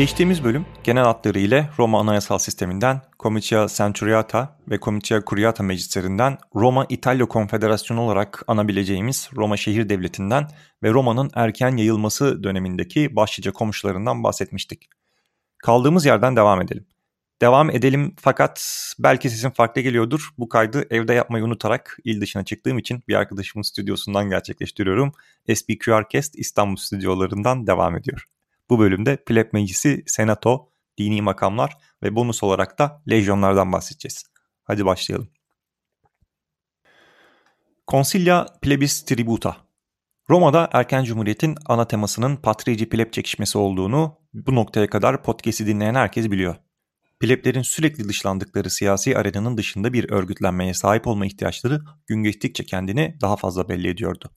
Geçtiğimiz bölüm genel hatlarıyla Roma Anayasal Sisteminden, Comitia Centuriata ve Comitia Curiata meclislerinden Roma İtalya Konfederasyonu olarak anabileceğimiz Roma Şehir Devleti'nden ve Roma'nın erken yayılması dönemindeki başlıca komşularından bahsetmiştik. Kaldığımız yerden devam edelim. Devam edelim fakat belki sesim farklı geliyordur. Bu kaydı evde yapmayı unutarak il dışına çıktığım için bir arkadaşımın stüdyosundan gerçekleştiriyorum. SBQRcast İstanbul stüdyolarından devam ediyor. Bu bölümde pleb meclisi, senato, dini makamlar ve bonus olarak da lejyonlardan bahsedeceğiz. Hadi başlayalım. Consilia plebis tributa. Roma'da erken cumhuriyetin ana temasının patrici pleb çekişmesi olduğunu bu noktaya kadar podcast'i dinleyen herkes biliyor. Pleblerin sürekli dışlandıkları siyasi arenanın dışında bir örgütlenmeye sahip olma ihtiyaçları gün geçtikçe kendini daha fazla belli ediyordu.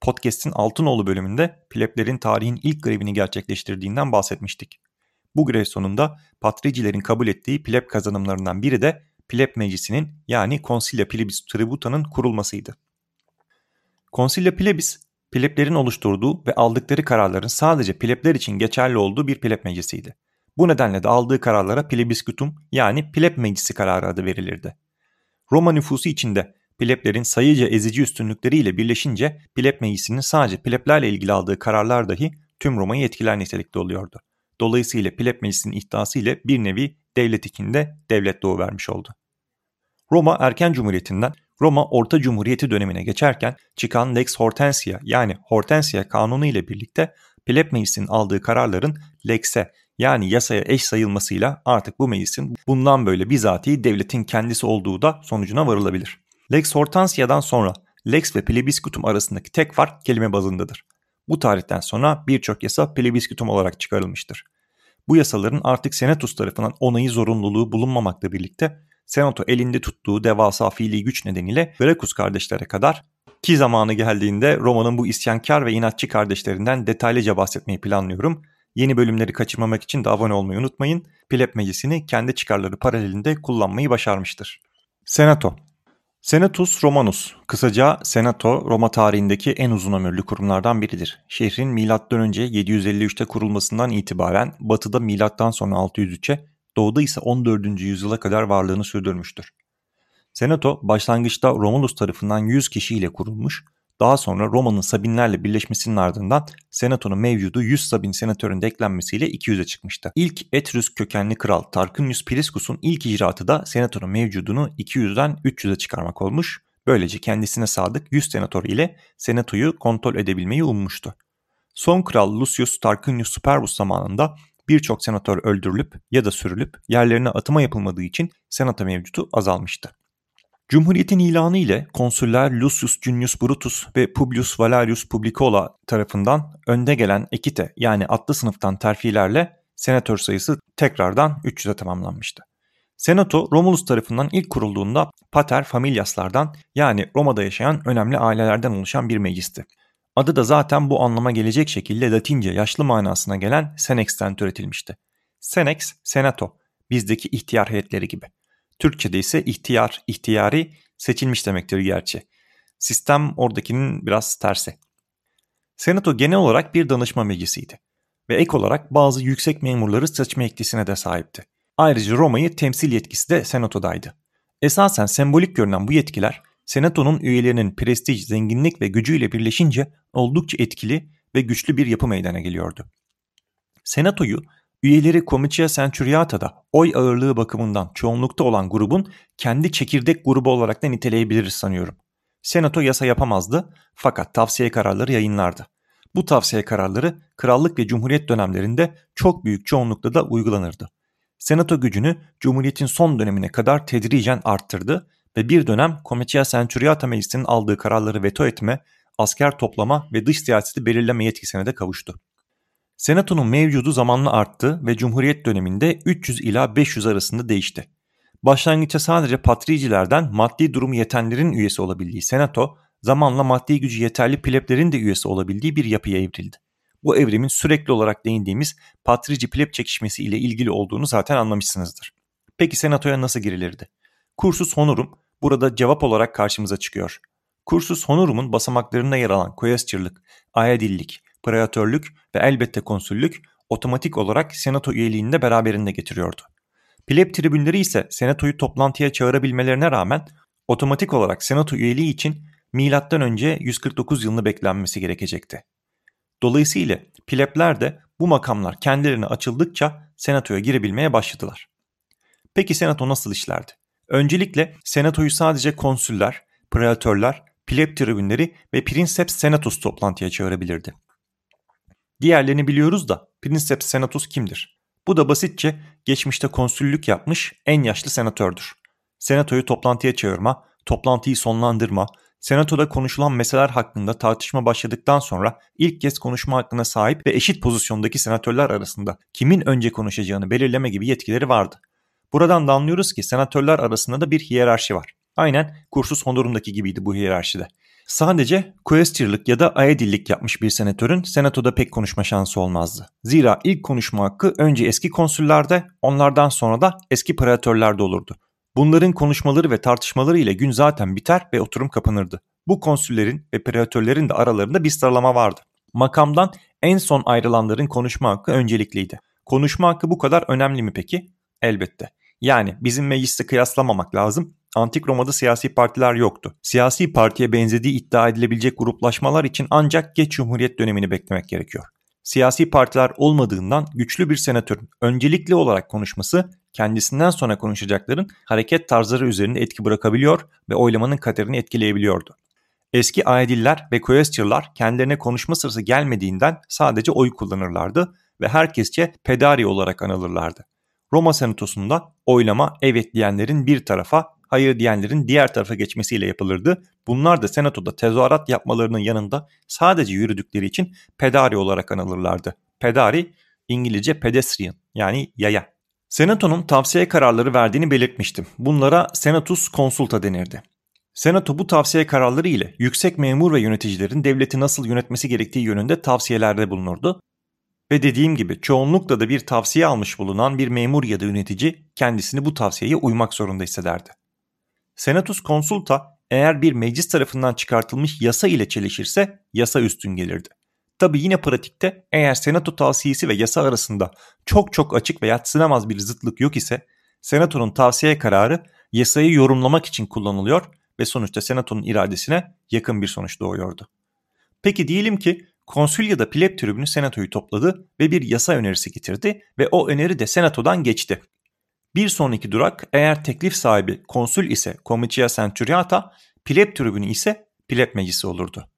Podcast'in Altınoğlu bölümünde pleblerin tarihin ilk grevini gerçekleştirdiğinden bahsetmiştik. Bu grev sonunda patricilerin kabul ettiği pleb kazanımlarından biri de pleb meclisinin yani Consilia Plebis Tributa'nın kurulmasıydı. Consilia Plebis, pleblerin oluşturduğu ve aldıkları kararların sadece plebler için geçerli olduğu bir pleb meclisiydi. Bu nedenle de aldığı kararlara plebiscitum yani pleb meclisi kararı adı verilirdi. Roma nüfusu içinde pleblerin sayıca ezici üstünlükleriyle birleşince pleb meclisinin sadece pleblerle ilgili aldığı kararlar dahi tüm Roma'yı etkiler nitelikte oluyordu. Dolayısıyla pleb meclisinin iddiası ile bir nevi devlet içinde devlet doğuvermiş oldu. Roma erken cumhuriyetinden Roma Orta Cumhuriyeti dönemine geçerken çıkan Lex Hortensia yani Hortensia kanunu ile birlikte pleb meclisinin aldığı kararların Lex'e yani yasaya eş sayılmasıyla artık bu meclisin bundan böyle bizatihi devletin kendisi olduğu da sonucuna varılabilir. Lex Hortensia'dan sonra Lex ve Plebiscitum arasındaki tek fark kelime bazındadır. Bu tarihten sonra birçok yasa Plebiscitum olarak çıkarılmıştır. Bu yasaların artık Senatus tarafından onayı zorunluluğu bulunmamakla birlikte Senato elinde tuttuğu devasa fiili güç nedeniyle Gracchus kardeşlere kadar ki zamanı geldiğinde Roma'nın bu isyankar ve inatçı kardeşlerinden detaylıca bahsetmeyi planlıyorum. Yeni bölümleri kaçırmamak için de abone olmayı unutmayın. Pleb meclisini kendi çıkarları paralelinde kullanmayı başarmıştır. Senato Senatus Romanus, kısaca Senato, Roma tarihindeki en uzun ömürlü kurumlardan biridir. Şehrin M.Ö. 753'te kurulmasından itibaren batıda M.Ö. sonra 603'e, doğuda ise 14. yüzyıla kadar varlığını sürdürmüştür. Senato başlangıçta Romulus tarafından 100 kişiyle kurulmuş, daha sonra Roma'nın Sabinlerle birleşmesinin ardından Senato'nun mevcudu 100 Sabin senatörün de eklenmesiyle 200'e çıkmıştı. İlk Etrüs kökenli kral Tarquinius Priscus'un ilk icraatı da Senato'nun mevcudunu 200'den 300'e çıkarmak olmuş. Böylece kendisine sadık 100 senatör ile Senato'yu kontrol edebilmeyi ummuştu. Son kral Lucius Tarquinius Superbus zamanında birçok senatör öldürülüp ya da sürülüp yerlerine atıma yapılmadığı için senato mevcudu azalmıştı. Cumhuriyetin ilanı ile konsüller Lucius Junius Brutus ve Publius Valerius Publicola tarafından önde gelen ekite yani atlı sınıftan terfilerle senatör sayısı tekrardan 300'e tamamlanmıştı. Senato Romulus tarafından ilk kurulduğunda pater familiaslardan yani Roma'da yaşayan önemli ailelerden oluşan bir meclisti. Adı da zaten bu anlama gelecek şekilde Latince yaşlı manasına gelen senex'ten türetilmişti. Senex, senato, bizdeki ihtiyar heyetleri gibi. Türkçe'de ise ihtiyar, ihtiyari seçilmiş demektir gerçi. Sistem oradakinin biraz tersi. Senato genel olarak bir danışma meclisiydi ve ek olarak bazı yüksek memurları seçme yetkisine de sahipti. Ayrıca Roma'yı temsil yetkisi de senatodaydı. Esasen sembolik görünen bu yetkiler senatonun üyelerinin prestij, zenginlik ve gücüyle birleşince oldukça etkili ve güçlü bir yapı meydana geliyordu. Senatoyu Üyeleri Comitia Centuriata'da oy ağırlığı bakımından çoğunlukta olan grubun kendi çekirdek grubu olarak da niteleyebiliriz sanıyorum. Senato yasa yapamazdı fakat tavsiye kararları yayınlardı. Bu tavsiye kararları krallık ve cumhuriyet dönemlerinde çok büyük çoğunlukla da uygulanırdı. Senato gücünü cumhuriyetin son dönemine kadar tedricen arttırdı ve bir dönem Comitia Centuriata Meclisi'nin aldığı kararları veto etme, asker toplama ve dış siyaseti belirleme yetkisine de kavuştu. Senato'nun mevcudu zamanla arttı ve Cumhuriyet döneminde 300 ila 500 arasında değişti. Başlangıçta sadece patricilerden maddi durumu yetenlerin üyesi olabildiği Senato, zamanla maddi gücü yeterli pleblerin de üyesi olabildiği bir yapıya evrildi. Bu evrimin sürekli olarak değindiğimiz patrici pleb çekişmesi ile ilgili olduğunu zaten anlamışsınızdır. Peki Senato'ya nasıl girilirdi? Kursus honorum burada cevap olarak karşımıza çıkıyor. Kursus honorum'un basamaklarında yer alan koyasçırlık, ayadillik, preatörlük ve elbette konsüllük otomatik olarak senato üyeliğini de beraberinde getiriyordu. Pleb tribünleri ise senatoyu toplantıya çağırabilmelerine rağmen otomatik olarak senato üyeliği için M.Ö. 149 yılını beklenmesi gerekecekti. Dolayısıyla plebler de bu makamlar kendilerine açıldıkça senatoya girebilmeye başladılar. Peki senato nasıl işlerdi? Öncelikle senatoyu sadece konsüller, preatörler, pleb tribünleri ve princeps senatus toplantıya çağırabilirdi. Diğerlerini biliyoruz da princeps senatus kimdir? Bu da basitçe geçmişte konsüllük yapmış en yaşlı senatördür. Senatoyu toplantıya çağırma, toplantıyı sonlandırma, senatoda konuşulan meseleler hakkında tartışma başladıktan sonra ilk kez konuşma hakkına sahip ve eşit pozisyondaki senatörler arasında kimin önce konuşacağını belirleme gibi yetkileri vardı. Buradan da anlıyoruz ki senatörler arasında da bir hiyerarşi var. Aynen kursus Honduram'daki gibiydi bu hiyerarşide. Sadece quaestorluk ya da aedillik yapmış bir senatörün senatoda pek konuşma şansı olmazdı. Zira ilk konuşma hakkı önce eski konsüllerde, onlardan sonra da eski preatörlerde olurdu. Bunların konuşmaları ve tartışmaları ile gün zaten biter ve oturum kapanırdı. Bu konsüllerin ve preatörlerin de aralarında bir sıralama vardı. Makamdan en son ayrılanların konuşma hakkı öncelikliydi. Konuşma hakkı bu kadar önemli mi peki? Elbette. Yani bizim mecliste kıyaslamamak lazım. Antik Roma'da siyasi partiler yoktu. Siyasi partiye benzediği iddia edilebilecek gruplaşmalar için ancak geç cumhuriyet dönemini beklemek gerekiyor. Siyasi partiler olmadığından güçlü bir senatörün öncelikli olarak konuşması kendisinden sonra konuşacakların hareket tarzları üzerinde etki bırakabiliyor ve oylamanın kaderini etkileyebiliyordu. Eski aediller ve quaestorlar kendilerine konuşma sırası gelmediğinden sadece oy kullanırlardı ve herkesçe pedari olarak anılırlardı. Roma Senatosu'nda oylama evet diyenlerin bir tarafa, hayır diyenlerin diğer tarafa geçmesiyle yapılırdı. Bunlar da senatoda tezahürat yapmalarının yanında sadece yürüdükleri için pedari olarak anılırlardı. Pedari İngilizce pedestrian yani yaya. Senato'nun tavsiye kararları verdiğini belirtmiştim. Bunlara senatus consulta denirdi. Senato bu tavsiye kararları ile yüksek memur ve yöneticilerin devleti nasıl yönetmesi gerektiği yönünde tavsiyelerde bulunurdu ve dediğim gibi çoğunlukla da bir tavsiye almış bulunan bir memur ya da yönetici kendisini bu tavsiyeye uymak zorunda hissederdi. Senatus consulta eğer bir meclis tarafından çıkartılmış yasa ile çelişirse yasa üstün gelirdi. Tabi yine pratikte eğer senato tavsiyesi ve yasa arasında çok çok açık ve yatsınamaz bir zıtlık yok ise senatonun tavsiye kararı yasayı yorumlamak için kullanılıyor ve sonuçta senatonun iradesine yakın bir sonuç doğuyordu. Peki diyelim ki konsül ya da pleb tribünü senatoyu topladı ve bir yasa önerisi getirdi ve o öneri de senatodan geçti. Bir sonraki durak eğer teklif sahibi konsül ise Comitia Centuriata, pleb tribünü ise pleb meclisi olurdu.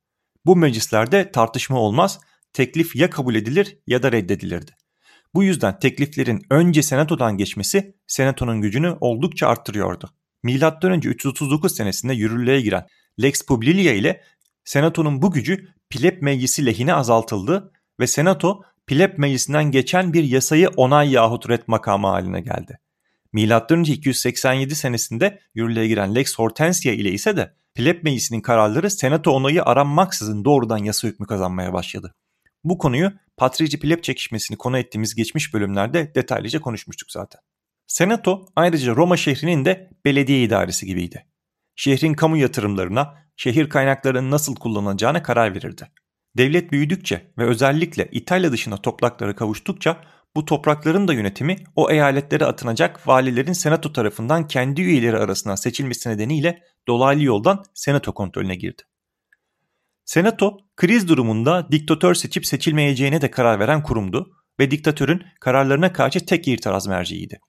Bu meclislerde tartışma olmaz, teklif ya kabul edilir ya da reddedilirdi. Bu yüzden tekliflerin önce senatodan geçmesi senatonun gücünü oldukça arttırıyordu. M.Ö. 339 senesinde yürürlüğe giren Lex Publilia ile senatonun bu gücü pleb meclisi lehine azaltıldı ve senato pleb meclisinden geçen bir yasayı onay yahut red makamı haline geldi. M.Ö. 287 senesinde yürürlüğe giren Lex Hortensia ile ise de pleb meclisinin kararları senato onayı aranmaksızın doğrudan yasa hükmü kazanmaya başladı. Bu konuyu patrici pleb çekişmesini konu ettiğimiz geçmiş bölümlerde detaylıca konuşmuştuk zaten. Senato ayrıca Roma şehrinin de belediye idaresi gibiydi. Şehrin kamu yatırımlarına, şehir kaynaklarının nasıl kullanılacağına karar verirdi. Devlet büyüdükçe ve özellikle İtalya dışında topraklara kavuştukça bu toprakların da yönetimi o eyaletlere atınacak valilerin senato tarafından kendi üyeleri arasından seçilmesi nedeniyle dolaylı yoldan senato kontrolüne girdi. Senato kriz durumunda diktatör seçip seçilmeyeceğine de karar veren kurumdu ve diktatörün kararlarına karşı tek itiraz merciiydi.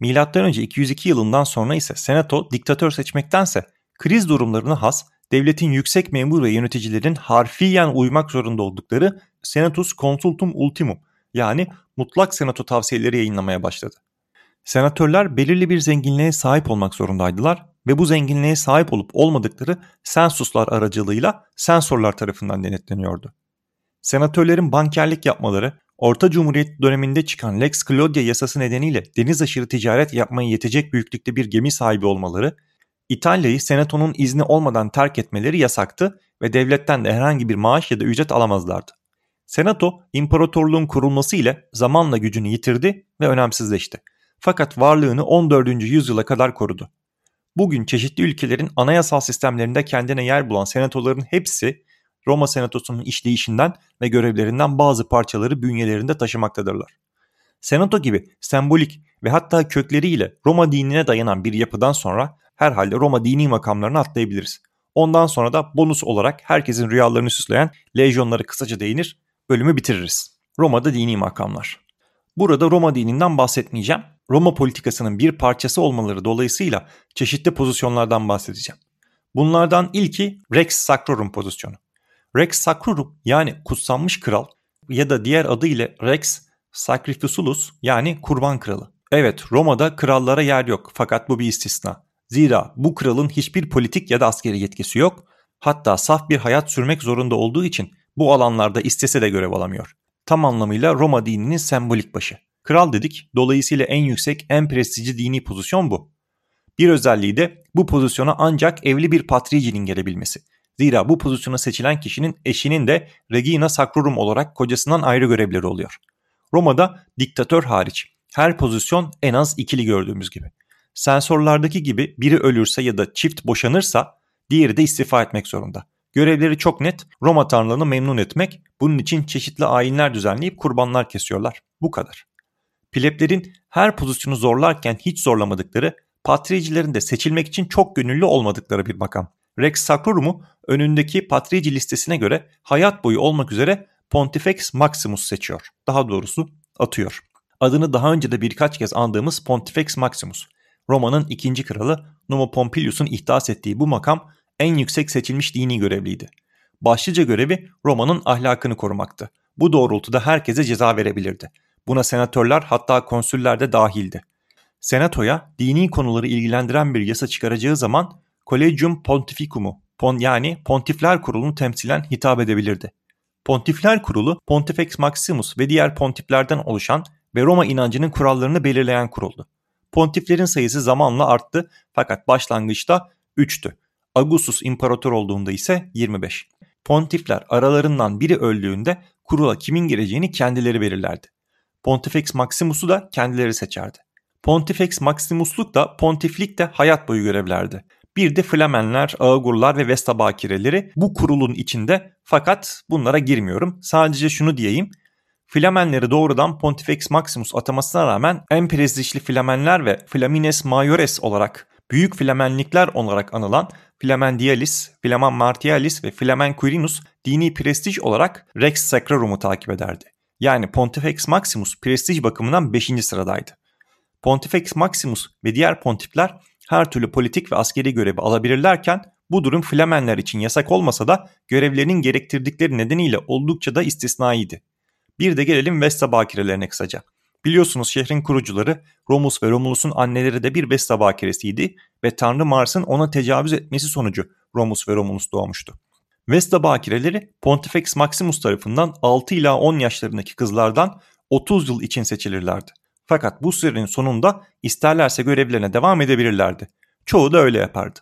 M.Ö. 202 yılından sonra ise senato diktatör seçmektense kriz durumlarına has devletin yüksek memur ve yöneticilerin harfiyen uymak zorunda oldukları Senatus Consultum Ultimum yani mutlak senato tavsiyeleri yayınlamaya başladı. Senatörler belirli bir zenginliğe sahip olmak zorundaydılar ve bu zenginliğe sahip olup olmadıkları sensuslar aracılığıyla sensorlar tarafından denetleniyordu. Senatörlerin bankerlik yapmaları, Orta Cumhuriyet döneminde çıkan Lex Claudia yasası nedeniyle deniz aşırı ticaret yapmaya yetecek büyüklükte bir gemi sahibi olmaları, İtalya'yı senatonun izni olmadan terk etmeleri yasaktı ve devletten de herhangi bir maaş ya da ücret alamazlardı. Senato imparatorluğun kurulması ile zamanla gücünü yitirdi ve önemsizleşti. Fakat varlığını 14. yüzyıla kadar korudu. Bugün çeşitli ülkelerin anayasal sistemlerinde kendine yer bulan senatoların hepsi Roma Senatosu'nun işleyişinden ve görevlerinden bazı parçaları bünyelerinde taşımaktadırlar. Senato gibi sembolik ve hatta kökleriyle Roma dinine dayanan bir yapıdan sonra herhalde Roma dini makamlarını atlayabiliriz. Ondan sonra da bonus olarak herkesin rüyalarını süsleyen lejyonları kısaca değinir, bölümü bitiririz. Roma'da dini makamlar. Burada Roma dininden bahsetmeyeceğim. Roma politikasının bir parçası olmaları dolayısıyla çeşitli pozisyonlardan bahsedeceğim. Bunlardan ilki Rex Sacrorum pozisyonu. Rex Sacrorum yani kutsanmış kral ya da diğer adıyla Rex Sacrificulus yani kurban kralı. Evet Roma'da krallara yer yok fakat bu bir istisna. Zira bu kralın hiçbir politik ya da askeri yetkisi yok. Hatta saf bir hayat sürmek zorunda olduğu için bu alanlarda istese de görev alamıyor. Tam anlamıyla Roma dininin sembolik başı. Kral dedik, dolayısıyla en yüksek, en prestijli dini pozisyon bu. Bir özelliği de bu pozisyona ancak evli bir patricinin gelebilmesi. Zira bu pozisyona seçilen kişinin eşinin de Regina Sacrorum olarak kocasından ayrı görevleri oluyor. Roma'da diktatör hariç her pozisyon en az ikili gördüğümüz gibi. Sensörlerdeki gibi biri ölürse ya da çift boşanırsa diğeri de istifa etmek zorunda. Görevleri çok net, Roma tanrılarını memnun etmek, bunun için çeşitli ayinler düzenleyip kurbanlar kesiyorlar. Bu kadar. Pleblerin her pozisyonu zorlarken hiç zorlamadıkları, patricilerin de seçilmek için çok gönüllü olmadıkları bir makam. Rex Sacrorum'u önündeki patrici listesine göre hayat boyu olmak üzere Pontifex Maximus seçiyor. Daha doğrusu atıyor. Adını daha önce de birkaç kez andığımız Pontifex Maximus. Roma'nın ikinci kralı Numa Pompilius'un ihdas ettiği bu makam en yüksek seçilmiş dini görevliydi. Başlıca görevi Roma'nın ahlakını korumaktı. Bu doğrultuda herkese ceza verebilirdi. Buna senatörler hatta konsüller de dahildi. Senatoya dini konuları ilgilendiren bir yasa çıkaracağı zaman Collegium Pontificum'u pon yani Pontifler Kurulu'nu temsilen hitap edebilirdi. Pontifler Kurulu, Pontifex Maximus ve diğer pontiflerden oluşan ve Roma inancının kurallarını belirleyen kuruldu. Pontiflerin sayısı zamanla arttı fakat başlangıçta 3'tü. Augustus imparator olduğunda ise 25. Pontifler aralarından biri öldüğünde kurula kimin gireceğini kendileri belirlerdi. Pontifex Maximus'u da kendileri seçerdi. Pontifex Maximusluk da pontiflik de hayat boyu görevlerdi. Bir de Flemenler, Ağgurlar ve Vesta Bakireleri bu kurulun içinde fakat bunlara girmiyorum. Sadece şunu diyeyim. Flemenleri doğrudan Pontifex Maximus atamasına rağmen en prestijli Flemenler ve Flamines Maiores olarak büyük Flemenlikler olarak anılan Flamen Flamen Martialis ve Flamen Quirinus dini prestij olarak Rex Sacrarum'u takip ederdi. Yani Pontifex Maximus prestij bakımından 5. sıradaydı. Pontifex Maximus ve diğer pontifler her türlü politik ve askeri görevi alabilirlerken bu durum Flemenler için yasak olmasa da görevlerinin gerektirdikleri nedeniyle oldukça da istisnaiydi. Bir de gelelim Vesta bakirelerine kısaca. Biliyorsunuz şehrin kurucuları Romus ve Romulus'un anneleri de bir Vesta bakiresiydi ve Tanrı Mars'ın ona tecavüz etmesi sonucu Romus ve Romulus doğmuştu. Vesta bakireleri Pontifex Maximus tarafından 6 ila 10 yaşlarındaki kızlardan 30 yıl için seçilirlerdi. Fakat bu sürenin sonunda isterlerse görevlerine devam edebilirlerdi. Çoğu da öyle yapardı.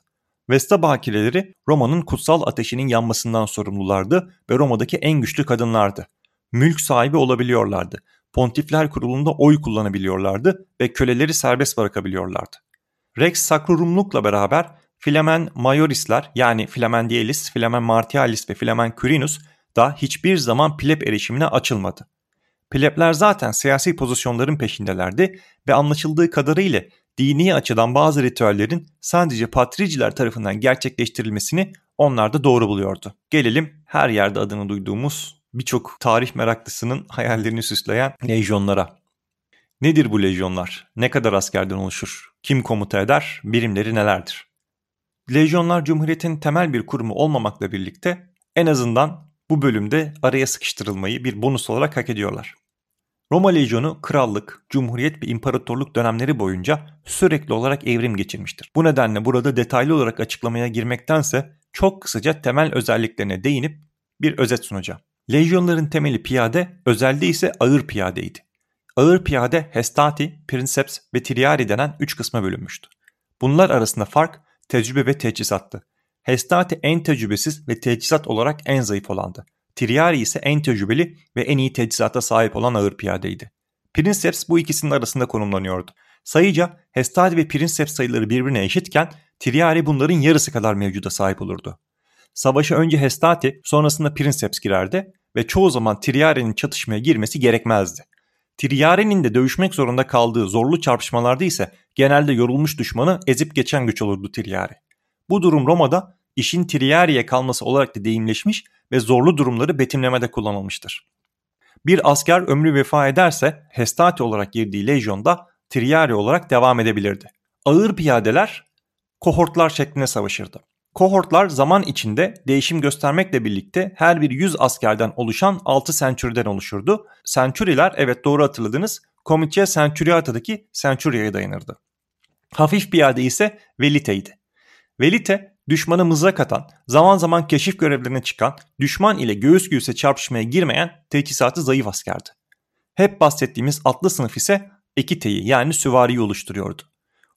Vesta bakireleri Roma'nın kutsal ateşinin yanmasından sorumlulardı ve Roma'daki en güçlü kadınlardı. Mülk sahibi olabiliyorlardı. Pontifler kurulunda oy kullanabiliyorlardı ve köleleri serbest bırakabiliyorlardı. Rex Sacrorumlukla beraber Flamen Majorisler yani Flamen Dielis, Flamen Martialis ve Flamen Quirinus da hiçbir zaman pleb erişimine açılmadı. Plebler zaten siyasi pozisyonların peşindelerdi ve anlaşıldığı kadarıyla dini açıdan bazı ritüellerin sadece patriciler tarafından gerçekleştirilmesini onlar da doğru buluyordu. Gelelim her yerde adını duyduğumuz birçok tarih meraklısının hayallerini süsleyen lejyonlara. Nedir bu lejyonlar? Ne kadar askerden oluşur? Kim komuta eder? Birimleri nelerdir? Lejyonlar Cumhuriyet'in temel bir kurumu olmamakla birlikte en azından bu bölümde araya sıkıştırılmayı bir bonus olarak hak ediyorlar. Roma Lejyonu krallık, cumhuriyet ve imparatorluk dönemleri boyunca sürekli olarak evrim geçirmiştir. Bu nedenle burada detaylı olarak açıklamaya girmektense çok kısaca temel özelliklerine değinip bir özet sunacağım. Lejyonların temeli piyade, özelde ise ağır piyadeydi. Ağır piyade Hestati, Princeps ve Triari denen üç kısma bölünmüştü. Bunlar arasında fark tecrübe ve teçhizattı. Hestati en tecrübesiz ve teçhizat olarak en zayıf olandı. Triari ise en tecrübeli ve en iyi teçhizata sahip olan ağır piyadeydi. Princeps bu ikisinin arasında konumlanıyordu. Sayıca Hestati ve Princeps sayıları birbirine eşitken Triari bunların yarısı kadar mevcuda sahip olurdu. savaşa önce Hestati sonrasında Princeps girerdi ve çoğu zaman Triare'nin çatışmaya girmesi gerekmezdi. Triare'nin de dövüşmek zorunda kaldığı zorlu çarpışmalarda ise genelde yorulmuş düşmanı ezip geçen güç olurdu Triare. Bu durum Roma'da işin Triare'ye kalması olarak da deyimleşmiş ve zorlu durumları betimlemede kullanılmıştır. Bir asker ömrü vefa ederse Hestati olarak girdiği lejyonda Triare olarak devam edebilirdi. Ağır piyadeler kohortlar şeklinde savaşırdı. Kohortlar zaman içinde değişim göstermekle birlikte her bir 100 askerden oluşan 6 century'den oluşurdu. Century'ler evet doğru hatırladınız Comitia Centuriata'daki Centuria'ya dayanırdı. Hafif piyade ise Velite'ydi. Velite düşmanı mızrak atan, zaman zaman keşif görevlerine çıkan, düşman ile göğüs göğüse çarpışmaya girmeyen teçhizatı zayıf askerdi. Hep bahsettiğimiz atlı sınıf ise ekiteyi yani süvariyi oluşturuyordu.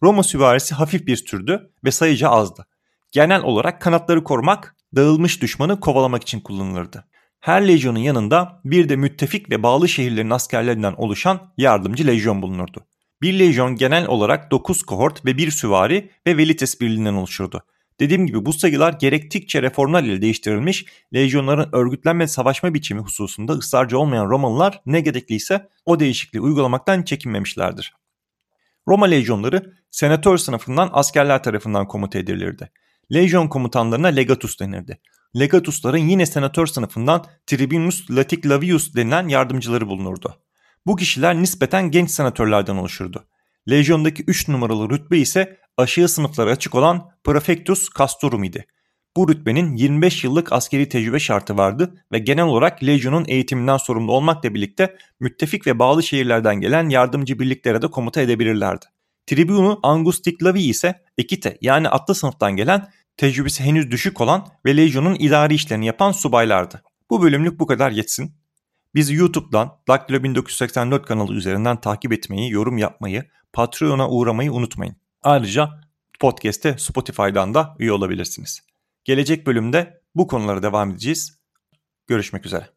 Roma süvarisi hafif bir türdü ve sayıca azdı. Genel olarak kanatları korumak, dağılmış düşmanı kovalamak için kullanılırdı. Her lejyonun yanında bir de müttefik ve bağlı şehirlerin askerlerinden oluşan yardımcı lejyon bulunurdu. Bir lejyon genel olarak 9 kohort ve bir süvari ve velites birliğinden oluşurdu. Dediğim gibi bu sayılar gerektikçe reformlar ile değiştirilmiş, lejyonların örgütlenme savaşma biçimi hususunda ısrarcı olmayan Romalılar ne gerekliyse o değişikliği uygulamaktan çekinmemişlerdir. Roma lejyonları senatör sınıfından askerler tarafından komuta edilirdi. Lejyon komutanlarına legatus denirdi. Legatusların yine senatör sınıfından Tribunus Laticlavius denilen yardımcıları bulunurdu. Bu kişiler nispeten genç senatörlerden oluşurdu. Lejyondaki 3 numaralı rütbe ise aşağı sınıflara açık olan Prefectus Castorum idi. Bu rütbenin 25 yıllık askeri tecrübe şartı vardı ve genel olarak Legion'un eğitiminden sorumlu olmakla birlikte müttefik ve bağlı şehirlerden gelen yardımcı birliklere de komuta edebilirlerdi. Tribunu Angus Ticlavi ise Ekite yani atlı sınıftan gelen tecrübesi henüz düşük olan ve Legion'un idari işlerini yapan subaylardı. Bu bölümlük bu kadar yetsin. Bizi YouTube'dan Daktilo 1984 kanalı üzerinden takip etmeyi, yorum yapmayı, Patreon'a uğramayı unutmayın. Ayrıca podcast'te Spotify'dan da üye olabilirsiniz. Gelecek bölümde bu konulara devam edeceğiz. Görüşmek üzere.